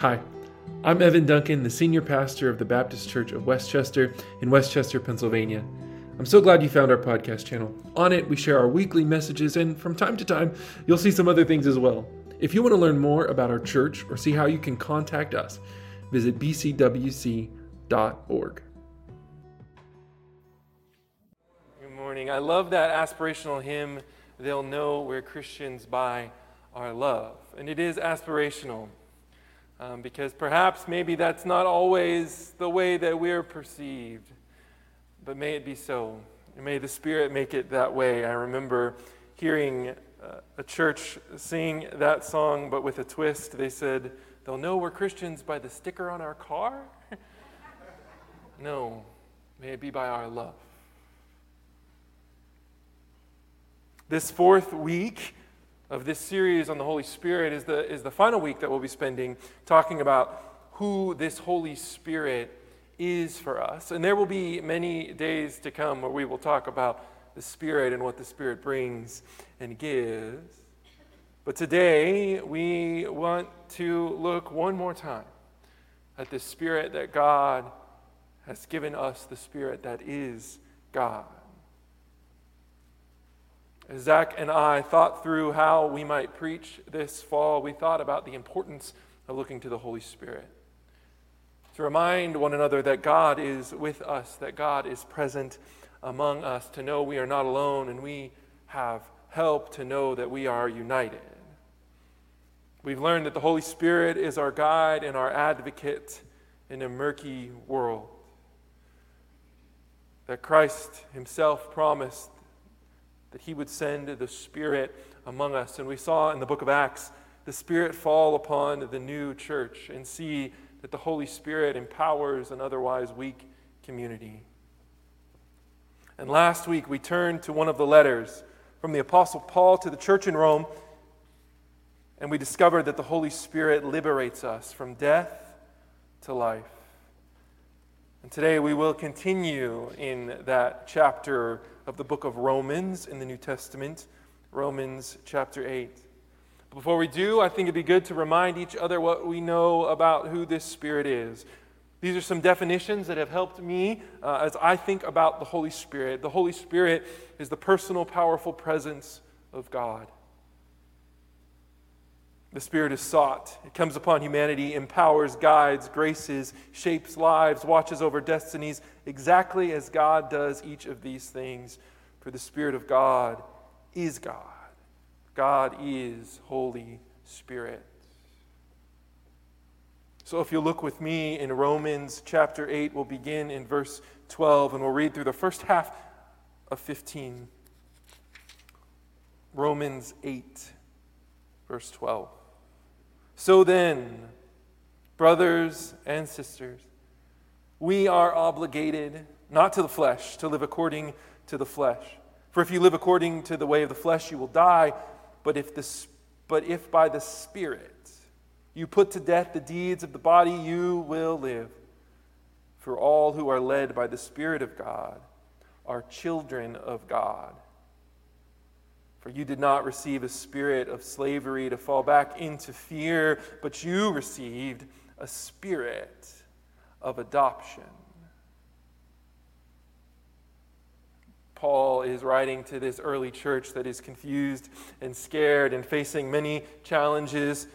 Hi, I'm Evan Duncan, the senior pastor of the Baptist Church of Westchester in Westchester, Pennsylvania. I'm so glad you found our podcast channel. On it, we share our weekly messages, and from time to time, you'll see some other things as well. If you want to learn more about our church or see how you can contact us, visit bcwc.org. Good morning. I love that aspirational hymn, They'll Know We're Christians by Our Love. And it is aspirational um, because perhaps maybe that's not always the way that we're perceived, but may it be so. May the Spirit make it that way. I remember hearing uh, a church sing that song, but with a twist. They said, They'll know we're Christians by the sticker on our car? no, may it be by our love. This fourth week, of this series on the Holy Spirit is the, is the final week that we'll be spending talking about who this Holy Spirit is for us. And there will be many days to come where we will talk about the Spirit and what the Spirit brings and gives. But today, we want to look one more time at the Spirit that God has given us, the Spirit that is God. As Zach and I thought through how we might preach this fall, we thought about the importance of looking to the Holy Spirit. To remind one another that God is with us, that God is present among us, to know we are not alone and we have help, to know that we are united. We've learned that the Holy Spirit is our guide and our advocate in a murky world. That Christ Himself promised that he would send the Spirit among us. And we saw in the book of Acts the Spirit fall upon the new church and see that the Holy Spirit empowers an otherwise weak community. And last week we turned to one of the letters from the Apostle Paul to the church in Rome, and we discovered that the Holy Spirit liberates us from death to life. And today we will continue in that chapter of the book of Romans in the New Testament, Romans chapter 8. But Before we do, I think it'd be good to remind each other what we know about who this Spirit is. These are some definitions that have helped me uh, as I think about the Holy Spirit. The Holy Spirit is the personal, powerful presence of God. The Spirit is sought. It comes upon humanity, empowers, guides, graces, shapes lives, watches over destinies, exactly as God does each of these things. For the Spirit of God is God. God is Holy Spirit. So if you look with me in Romans chapter 8, we'll begin in verse 12 and we'll read through the first half of 15. Romans 8, verse 12. So then, brothers and sisters, we are obligated not to the flesh to live according to the flesh. For if you live according to the way of the flesh, you will die. But if, the, but if by the Spirit you put to death the deeds of the body, you will live. For all who are led by the Spirit of God are children of God. For you did not receive a spirit of slavery to fall back into fear, but you received a spirit of adoption. Paul is writing to this early church that is confused and scared and facing many challenges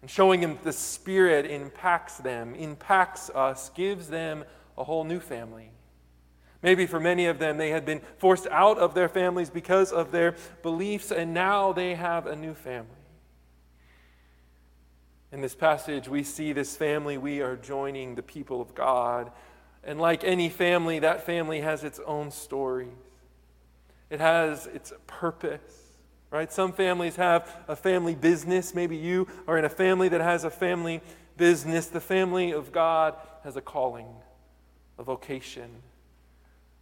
and showing them the Spirit impacts them, impacts us, gives them a whole new family. Maybe for many of them, they had been forced out of their families because of their beliefs, and now they have a new family. In this passage, we see this family, we are joining the people of God. And like any family, that family has its own stories, it has its purpose. Right? Some families have a family business. Maybe you are in a family that has a family business. The family of God has a calling, a vocation,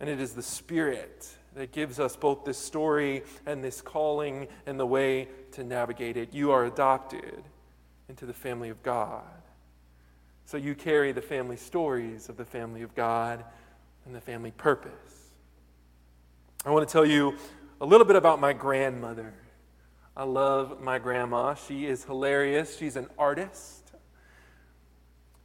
and it is the Spirit that gives us both this story and this calling and the way to navigate it. You are adopted into the family of God. So you carry the family stories of the family of God and the family purpose. I want to tell you a little bit about my grandmother. I love my grandma. She is hilarious. She's an artist.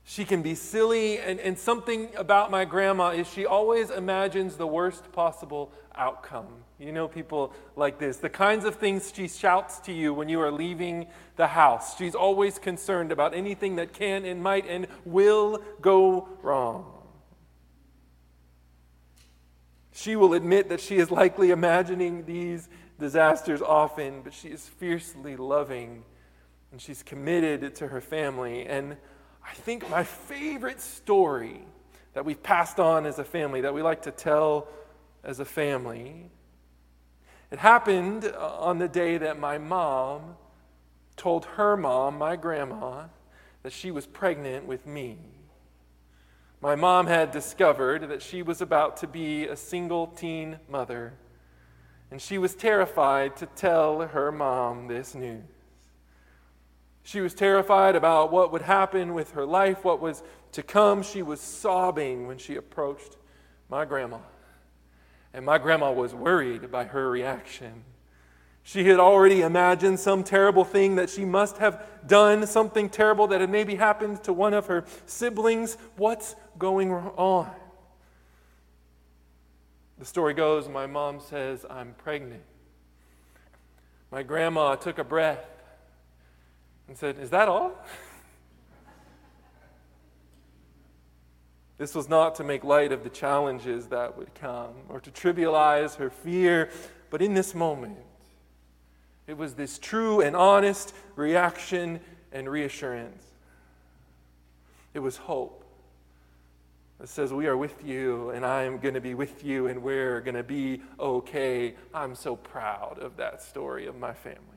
She can be silly, and, and something about my grandma is she always imagines the worst possible outcome. You know people like this. The kinds of things she shouts to you when you are leaving the house. She's always concerned about anything that can and might and will go wrong. She will admit that she is likely imagining these disasters often, but she is fiercely loving and she's committed to her family. And I think my favorite story that we've passed on as a family, that we like to tell as a family, it happened uh, on the day that my mom told her mom, my grandma, that she was pregnant with me. My mom had discovered that she was about to be a single teen mother, and she was terrified to tell her mom this news. She was terrified about what would happen with her life, what was to come. She was sobbing when she approached my grandma. And my grandma was worried by her reaction. She had already imagined some terrible thing that she must have done, something terrible that had maybe happened to one of her siblings. What's going on? The story goes my mom says, I'm pregnant. My grandma took a breath and said, Is that all? This was not to make light of the challenges that would come or to trivialize her fear, but in this moment, it was this true and honest reaction and reassurance. It was hope that says, We are with you, and I'm going to be with you, and we're going to be okay. I'm so proud of that story of my family.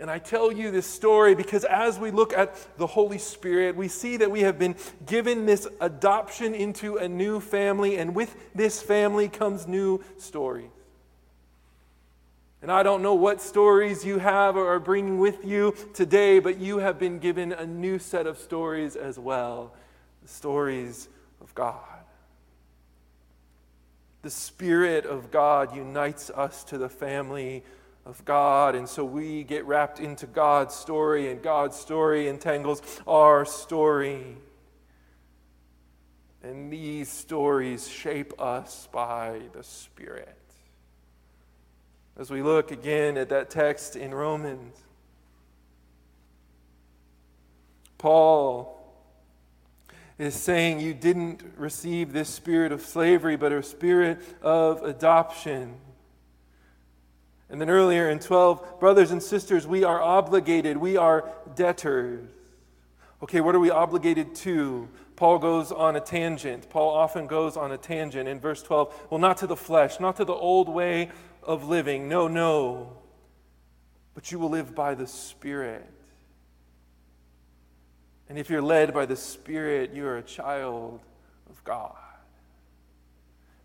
And I tell you this story because as we look at the Holy Spirit, we see that we have been given this adoption into a new family, and with this family comes new stories. And I don't know what stories you have or are bringing with you today, but you have been given a new set of stories as well the stories of God. The Spirit of God unites us to the family of God. And so we get wrapped into God's story, and God's story entangles our story. And these stories shape us by the Spirit. As we look again at that text in Romans, Paul is saying you didn't receive this spirit of slavery, but a spirit of adoption. And then earlier in 12, brothers and sisters, we are obligated, we are debtors. Okay, what are we obligated to? Paul goes on a tangent. Paul often goes on a tangent in verse 12. Well, not to the flesh, not to the old way of living. No, no. But you will live by the Spirit. And if you're led by the Spirit, you are a child of God.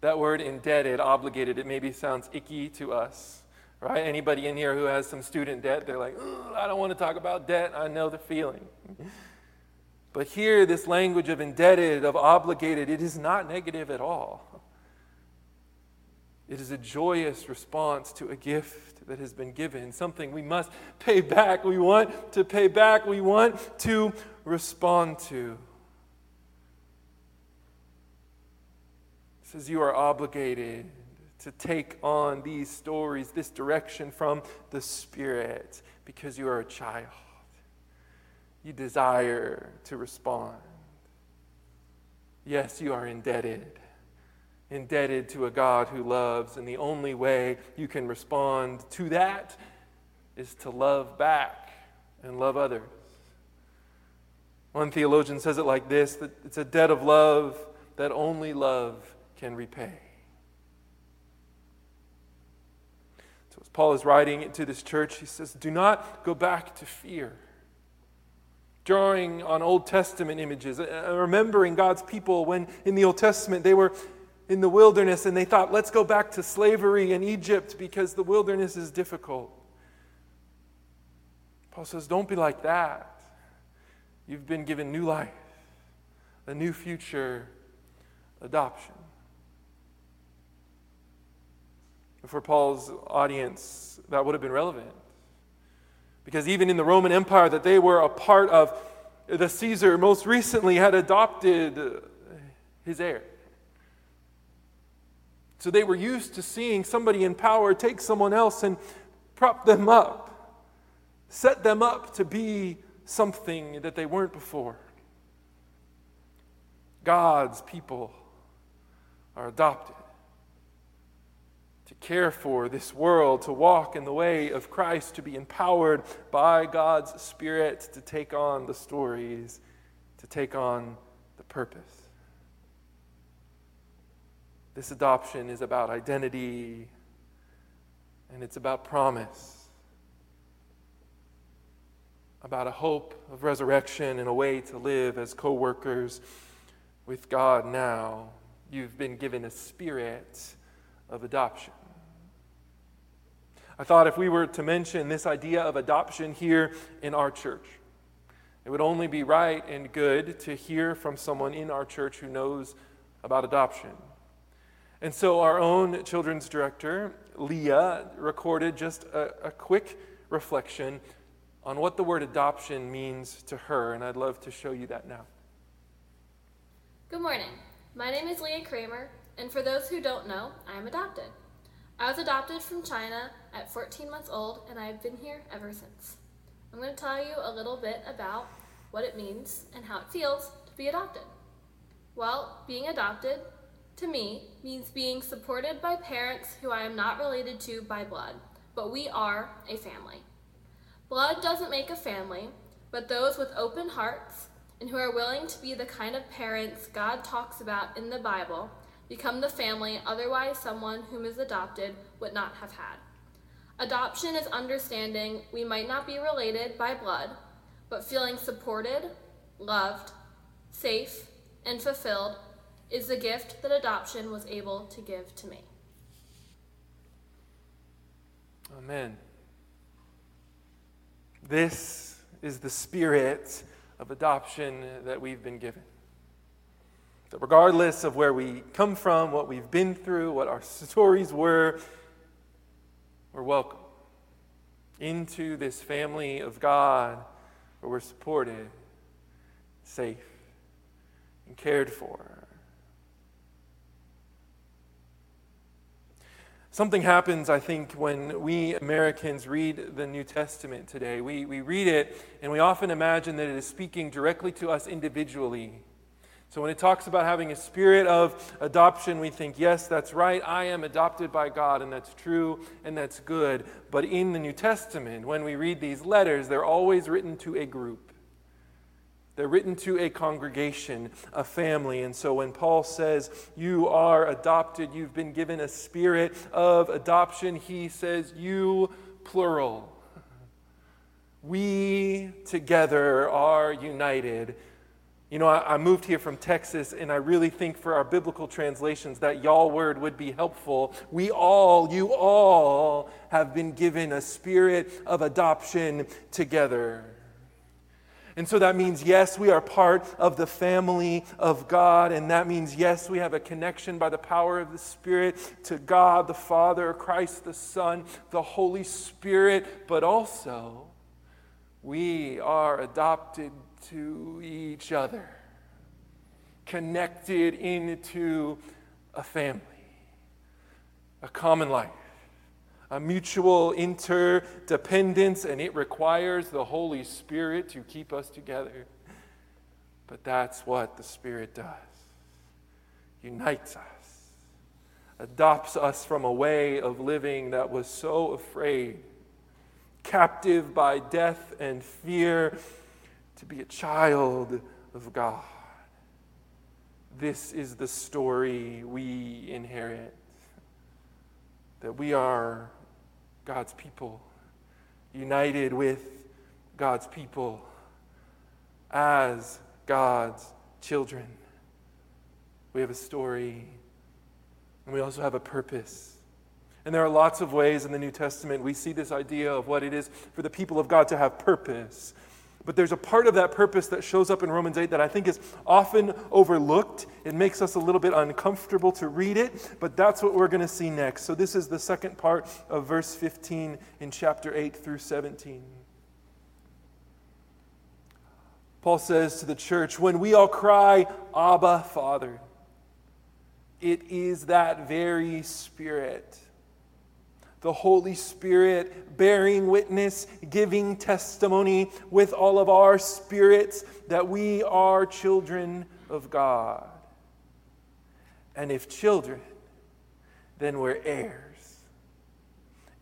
That word indebted, obligated, it maybe sounds icky to us. Right? Anybody in here who has some student debt, they're like, I don't want to talk about debt. I know the feeling. But here, this language of indebted, of obligated, it is not negative at all. It is a joyous response to a gift that has been given, something we must pay back. We want to pay back. We want to respond to. It says, You are obligated to take on these stories, this direction from the Spirit, because you are a child. You desire to respond. Yes, you are indebted. Indebted to a God who loves, and the only way you can respond to that is to love back and love others. One theologian says it like this that it's a debt of love that only love can repay. Paul is writing to this church, he says, Do not go back to fear. Drawing on Old Testament images, uh, remembering God's people when in the Old Testament they were in the wilderness and they thought, let's go back to slavery in Egypt because the wilderness is difficult. Paul says, don't be like that. You've been given new life, a new future, adoption. For Paul's audience, that would have been relevant. Because even in the Roman Empire that they were a part of, the Caesar most recently had adopted uh, his heir. So they were used to seeing somebody in power take someone else and prop them up, set them up to be something that they weren't before. God's people are adopted to care for this world, to walk in the way of Christ, to be empowered by God's Spirit to take on the stories, to take on the purpose. This adoption is about identity and it's about promise, about a hope of resurrection and a way to live as co workers with God now. You've been given a spirit of adoption. I thought if we were to mention this idea of adoption here in our church, it would only be right and good to hear from someone in our church who knows about adoption. And so, our own children's director, Leah, recorded just a, a quick reflection on what the word adoption means to her, and I'd love to show you that now. Good morning. My name is Leah Kramer, and for those who don't know, I am adopted. I was adopted from China at 14 months old, and I have been here ever since. I'm going to tell you a little bit about what it means and how it feels to be adopted. Well, being adopted, to me, means being supported by parents who I am not related to by blood, but we are a family. Blood doesn't make a family, but those with open hearts and who are willing to be the kind of parents God talks about in the Bible become the family otherwise someone whom is adopted would not have had. Adoption is understanding we might not be related by blood, but feeling supported, loved, safe, and fulfilled is the gift that adoption was able to give to me. Amen. This is the spirit of adoption that we've been given. That regardless of where we come from, what we've been through, what our stories were, we're welcome into this family of God where we're supported, safe, and cared for. Something happens, I think, when we Americans read the New Testament today. We, we read it and we often imagine that it is speaking directly to us individually. So when it talks about having a spirit of adoption, we think, yes, that's right, I am adopted by God, and that's true, and that's good. But in the New Testament, when we read these letters, they're always written to a group. They're written to a congregation, a family. And so when Paul says, You are adopted, you've been given a spirit of adoption, he says, You, plural. We together are united. You know, I, I moved here from Texas, and I really think for our biblical translations that y'all word would be helpful. We all, you all, have been given a spirit of adoption together. And so that means, yes, we are part of the family of God. And that means, yes, we have a connection by the power of the Spirit to God, the Father, Christ, the Son, the Holy Spirit. But also, we are adopted to each other, connected into a family, a common life a mutual interdependence, and it requires the Holy Spirit to keep us together. But that's what the Spirit does unites us, adopts us from a way of living that was so afraid, captive by death and fear, to be a child of God. This is the story we inherit that we are God's people, united with God's people as God's children. We have a story, and we also have a purpose. And there are lots of ways in the New Testament we see this idea of what it is for the people of God to have purpose. But there's a part of that purpose that shows up in Romans 8 that I think is often overlooked. It makes us a little bit uncomfortable to read it, but that's what we're going to see next. So, this is the second part of verse 15 in chapter 8 through 17. Paul says to the church, when we all cry, Abba, Father, it is that very Spirit, the Holy Spirit, bearing witness, giving testimony with all of our spirits that we are children of God. And if children, then we're heirs.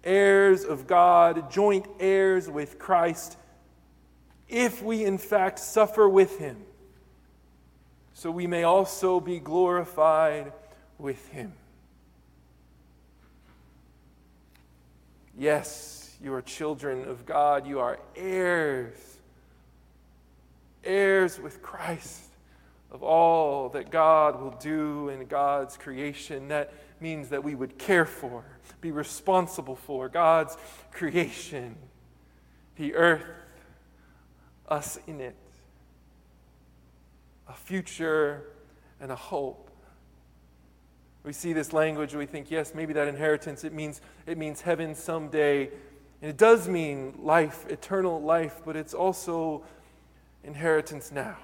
Heirs of God, joint heirs with Christ, if we in fact suffer with him, so we may also be glorified with him. Yes, you are children of God, you are heirs, heirs with Christ of all that God will do in God's creation. That means that we would care for, be responsible for God's creation, the earth, us in it, a future and a hope. We see this language, we think, yes, maybe that inheritance, it means, it means heaven someday. And it does mean life, eternal life, but it's also inheritance now.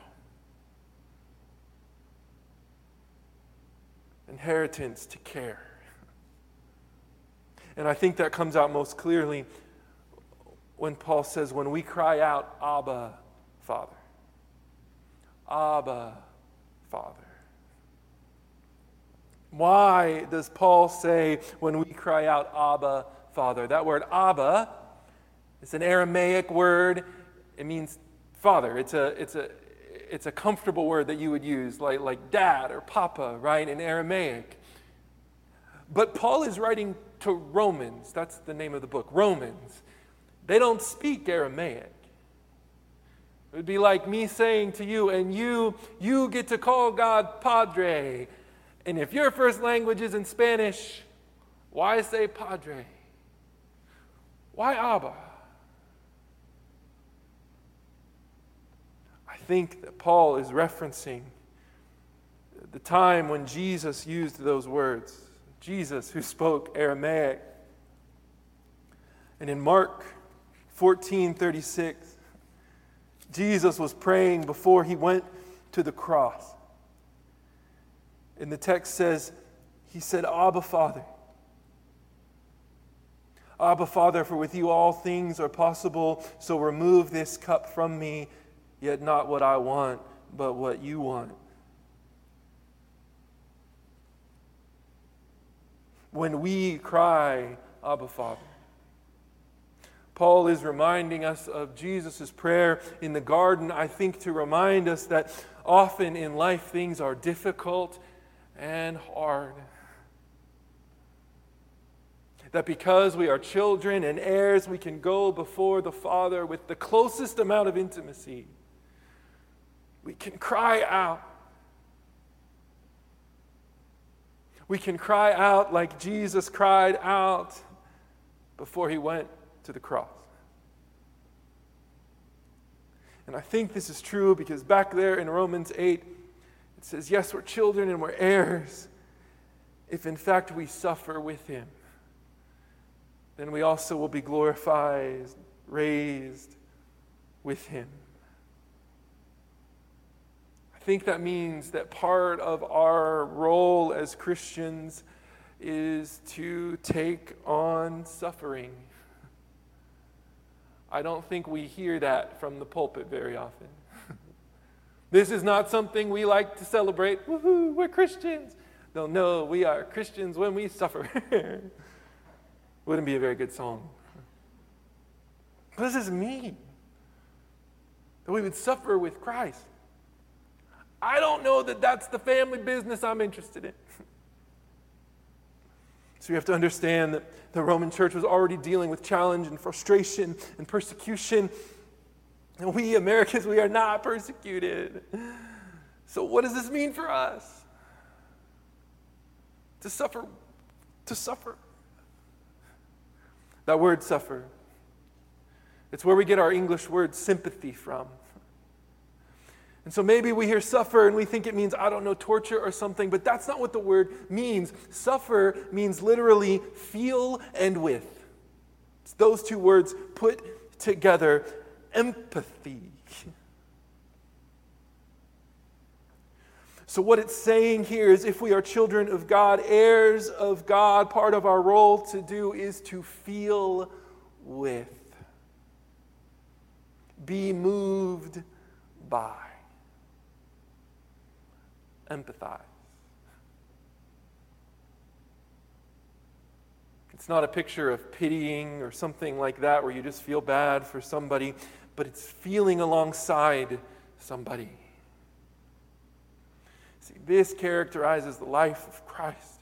inheritance to care. And I think that comes out most clearly when Paul says, when we cry out, Abba, Father. Abba, Father. Why does Paul say, when we cry out, Abba, Father? That word Abba is an Aramaic word. It means father. It's a, it's a, it's a comfortable word that you would use, like, like dad or papa, right, in Aramaic. But Paul is writing to Romans. That's the name of the book, Romans. They don't speak Aramaic. It would be like me saying to you, and you, you get to call God Padre. And if your first language is in Spanish, why say Padre? Why Abba? I think that Paul is referencing the time when Jesus used those words. Jesus, who spoke Aramaic. And in Mark 14 36, Jesus was praying before he went to the cross. And the text says, He said, Abba, Father. Abba, Father, for with you all things are possible, so remove this cup from me. Yet not what I want, but what you want. When we cry, Abba Father, Paul is reminding us of Jesus' prayer in the garden, I think, to remind us that often in life things are difficult and hard. That because we are children and heirs, we can go before the Father with the closest amount of intimacy we can cry out. We can cry out like Jesus cried out before he went to the cross. And I think this is true because back there in Romans 8, it says, Yes, we're children and we're heirs. If in fact we suffer with him, then we also will be glorified, raised with him I think that means that part of our role as Christians is to take on suffering. I don't think we hear that from the pulpit very often. this is not something we like to celebrate. Woohoo, we're Christians. No, no, we are Christians when we suffer. Wouldn't be a very good song. What does this mean? That we would suffer with Christ. I don't know that that's the family business I'm interested in. So you have to understand that the Roman church was already dealing with challenge and frustration and persecution. We Americans, we are not persecuted. So what does this mean for us? To suffer, to suffer. That word suffer, it's where we get our English word sympathy from. And so maybe we hear suffer and we think it means, I don't know, torture or something, but that's not what the word means. Suffer means literally feel and with. It's those two words put together empathy. So, what it's saying here is if we are children of God, heirs of God, part of our role to do is to feel with, be moved by, empathize. It's not a picture of pitying or something like that where you just feel bad for somebody, but it's feeling alongside somebody. See, this characterizes the life of Christ.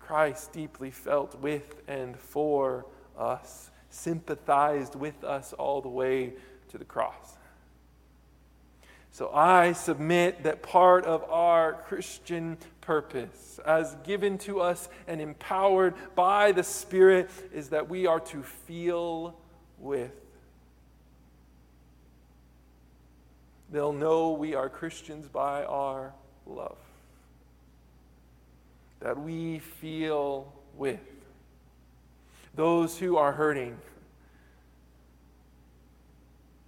Christ deeply felt with and for us, sympathized with us all the way to the cross. So I submit that part of our Christian purpose, as given to us and empowered by the Spirit, is that we are to feel with. They'll know we are Christians by our love. That we feel with. Those who are hurting,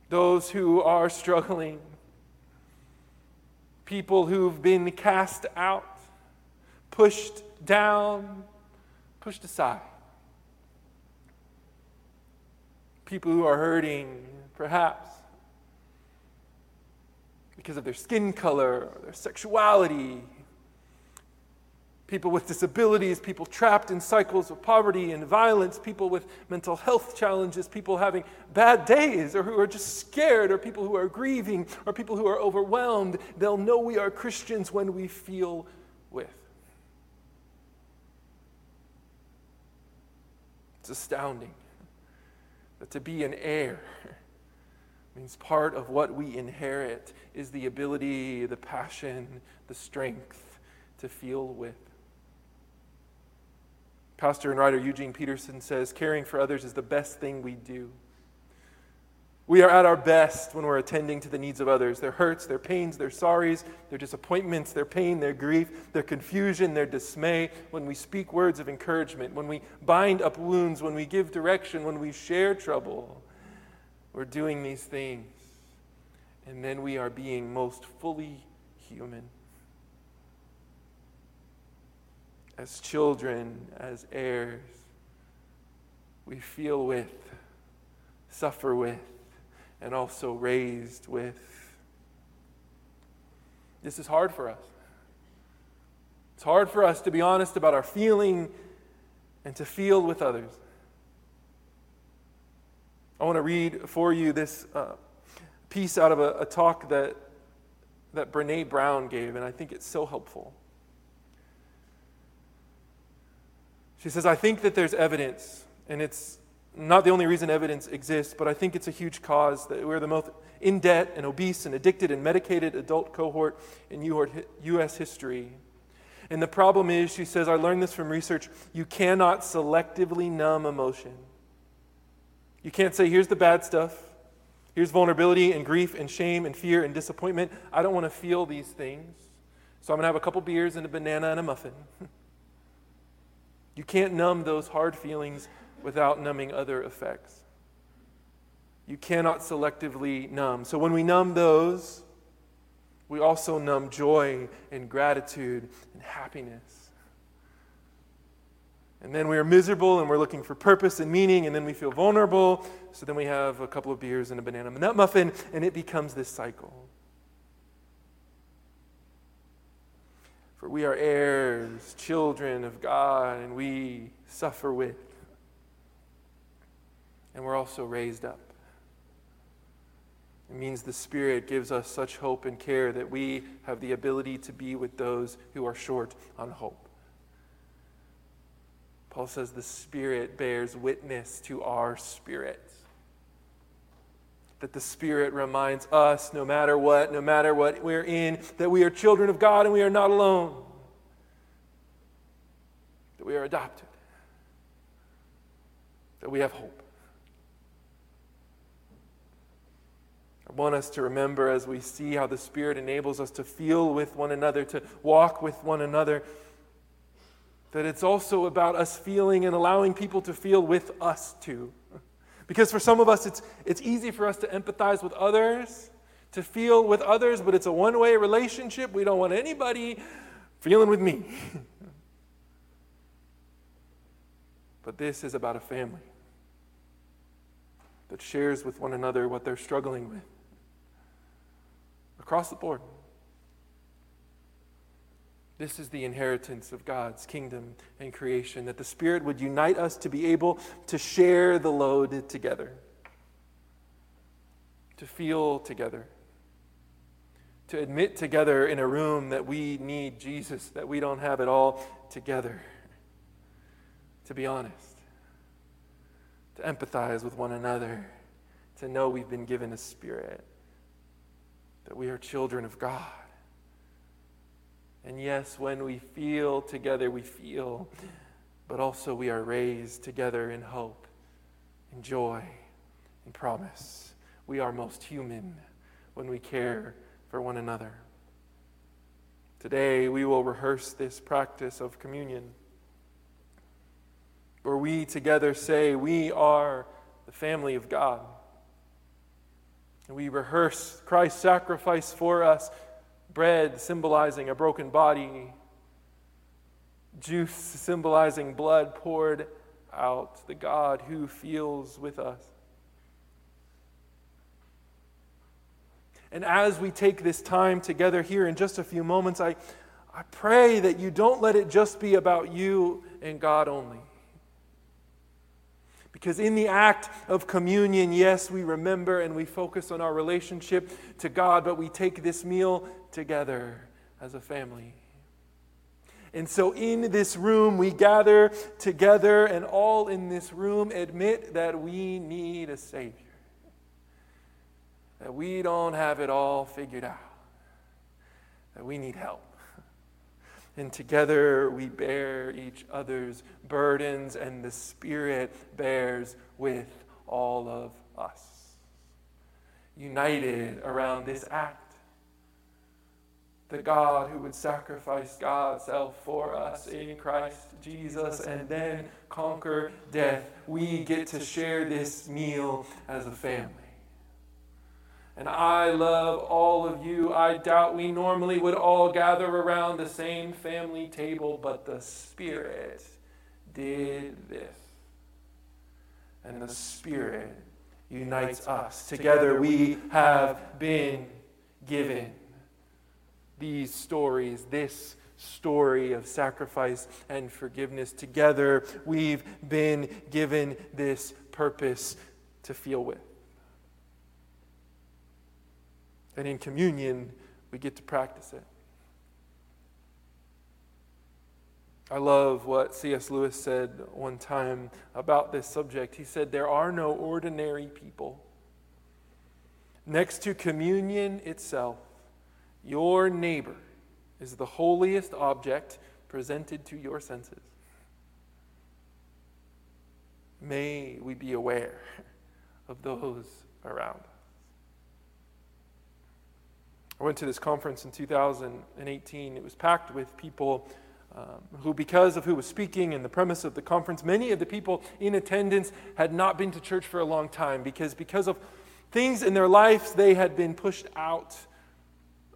those who are struggling, people who've been cast out, pushed down, pushed aside. People who are hurting, perhaps because of their skin color or their sexuality. People with disabilities, people trapped in cycles of poverty and violence, people with mental health challenges, people having bad days, or who are just scared, or people who are grieving, or people who are overwhelmed. They'll know we are Christians when we feel with. It's astounding that to be an heir means part of what we inherit is the ability, the passion, the strength to feel with. Pastor and writer Eugene Peterson says caring for others is the best thing we do. We are at our best when we're attending to the needs of others their hurts, their pains, their sorries, their disappointments, their pain, their grief, their confusion, their dismay. When we speak words of encouragement, when we bind up wounds, when we give direction, when we share trouble. We're doing these things. And then we are being most fully human. As children, as heirs, we feel with, suffer with, and also raised with. This is hard for us. It's hard for us to be honest about our feeling and to feel with others. I want to read for you this uh, piece out of a, a talk that, that Brene Brown gave, and I think it's so helpful. She says, I think that there's evidence, and it's not the only reason evidence exists, but I think it's a huge cause that we're the most in debt and obese and addicted and medicated adult cohort in U.S. history. And the problem is, she says, I learned this from research, you cannot selectively numb emotion. You can't say, here's the bad stuff. Here's vulnerability and grief and shame and fear and disappointment. I don't want to feel these things. So I'm going to have a couple beers and a banana and a muffin. you can't numb those hard feelings without numbing other effects. You cannot selectively numb. So when we numb those, we also numb joy and gratitude and happiness. And then we are miserable and we're looking for purpose and meaning, and then we feel vulnerable. So then we have a couple of beers and a banana nut muffin, and it becomes this cycle. For we are heirs, children of God, and we suffer with. And we're also raised up. It means the Spirit gives us such hope and care that we have the ability to be with those who are short on hope. Paul says the Spirit bears witness to our spirit. That the Spirit reminds us, no matter what, no matter what we're in, that we are children of God and we are not alone. That we are adopted. That we have hope. I want us to remember as we see how the Spirit enables us to feel with one another, to walk with one another, that it's also about us feeling and allowing people to feel with us too. Because for some of us, it's, it's easy for us to empathize with others, to feel with others, but it's a one way relationship. We don't want anybody feeling with me. but this is about a family that shares with one another what they're struggling with across the board. This is the inheritance of God's kingdom and creation, that the Spirit would unite us to be able to share the load together, to feel together, to admit together in a room that we need Jesus, that we don't have it all together, to be honest, to empathize with one another, to know we've been given a Spirit, that we are children of God and yes, when we feel together, we feel, but also we are raised together in hope, in joy, in promise. We are most human when we care for one another. Today, we will rehearse this practice of communion, where we together say, We are the family of God. And we rehearse Christ's sacrifice for us bread symbolizing a broken body, juice symbolizing blood poured out, the God who feels with us. And as we take this time together here in just a few moments, I, I pray that you don't let it just be about you and God only. Because in the act of communion, yes, we remember and we focus on our relationship to God, but we take this meal together as a family. And so, in this room, we gather together, and all in this room admit that we need a Savior. That we don't have it all figured out. That we need help. And together we bear each other's burdens, and the Spirit bears with all of us. United around this act the God who would sacrifice God's self for us in Christ Jesus and then conquer death. We get to share this meal as a family. And I love all of you. I doubt we normally would all gather around the same family table, but the Spirit did this. And the Spirit unites us. Together we have been given these stories, this story of sacrifice and forgiveness. Together, we've been given this purpose to feel with. And in communion, we get to practice it. I love what C.S. Lewis said one time about this subject. He said, There are no ordinary people. Next to communion itself, your neighbor is the holiest object presented to your senses. May we be aware of those around us. I went to this conference in 2018. It was packed with people um, who, because of who was speaking and the premise of the conference, many of the people in attendance had not been to church for a long time because, because of things in their lives, they had been pushed out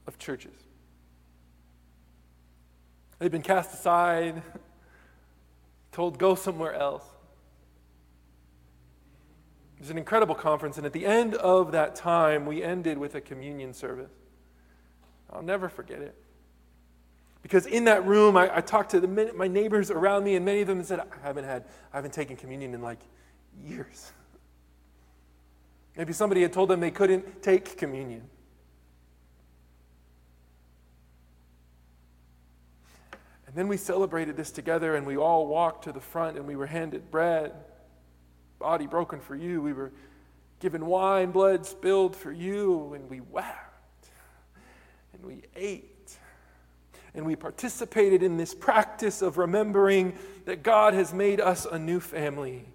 of churches. They've been cast aside, told go somewhere else. It was an incredible conference, and at the end of that time, we ended with a communion service. I'll never forget it. Because in that room, I, I talked to the, my neighbors around me, and many of them said, I haven't had, I haven't taken communion in like years. Maybe somebody had told them they couldn't take communion. And then we celebrated this together and we all walked to the front and we were handed bread, body broken for you. We were given wine, blood spilled for you, and we wept and we ate. And we participated in this practice of remembering that God has made us a new family.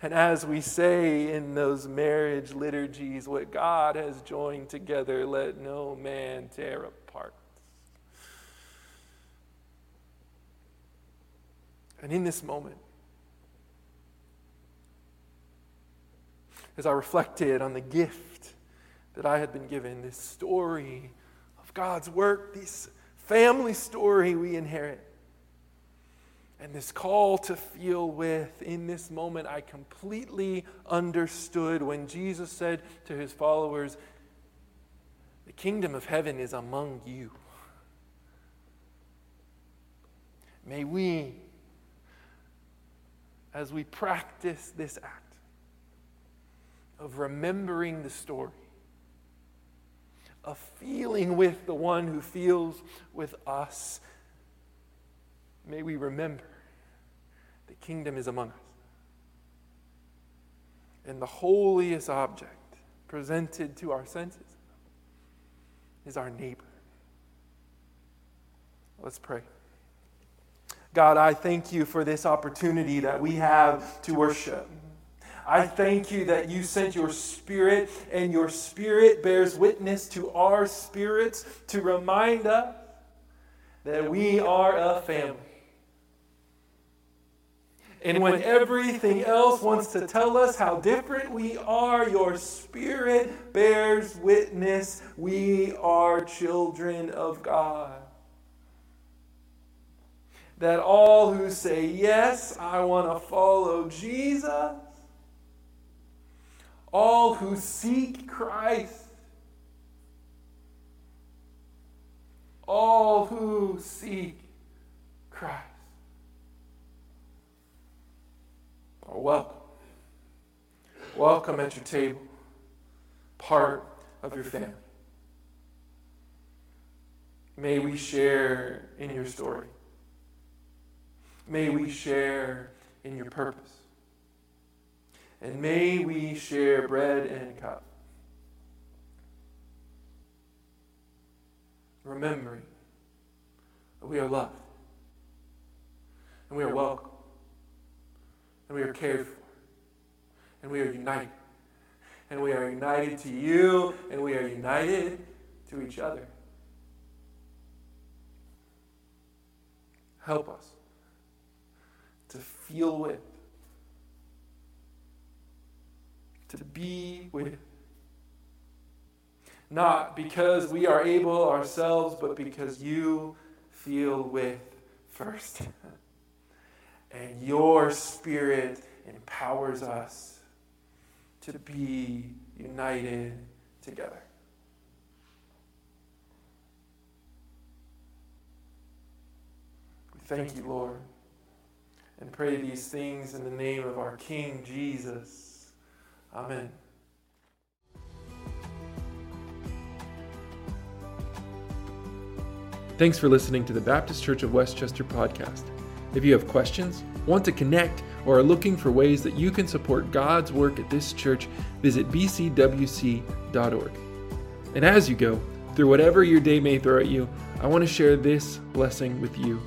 And as we say in those marriage liturgies, what God has joined together, let no man tear apart. And in this moment, as I reflected on the gift that I had been given, this story of God's work, this family story we inherit. And this call to feel with, in this moment, I completely understood when Jesus said to his followers, The kingdom of heaven is among you. May we, as we practice this act of remembering the story, of feeling with the one who feels with us, may we remember the kingdom is among us. And the holiest object presented to our senses is our neighbor. Let's pray. God, I thank you for this opportunity that we have to worship. I thank you that you sent your spirit, and your spirit bears witness to our spirits to remind us that we are a family. And when everything else wants to tell us how different we are, your spirit bears witness we are children of God that all who say, Yes, I want to follow Jesus, all who seek Christ, all who seek Christ are welcome. Welcome at your table, part of your family. May we share in your story. May we share in your purpose. And may we share bread and cup. Remembering that we are loved. And we are welcome. And we are cared for. And we are united. And we are united to you. And we are united to each other. Help us to feel with, to be with. Not because we are able ourselves, but because you feel with first. and your spirit empowers us to be united together. We thank you, Lord and pray these things in the name of our King Jesus. Amen. Thanks for listening to the Baptist Church of Westchester podcast. If you have questions, want to connect, or are looking for ways that you can support God's work at this church, visit bcwc.org. And as you go, through whatever your day may throw at you, I want to share this blessing with you.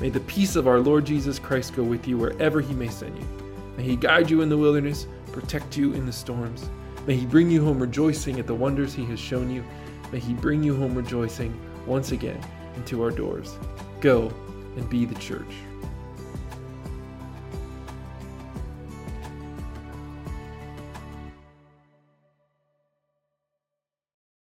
May the peace of our Lord Jesus Christ go with you wherever he may send you. May he guide you in the wilderness, protect you in the storms. May he bring you home rejoicing at the wonders he has shown you. May he bring you home rejoicing once again into our doors. Go and be the church.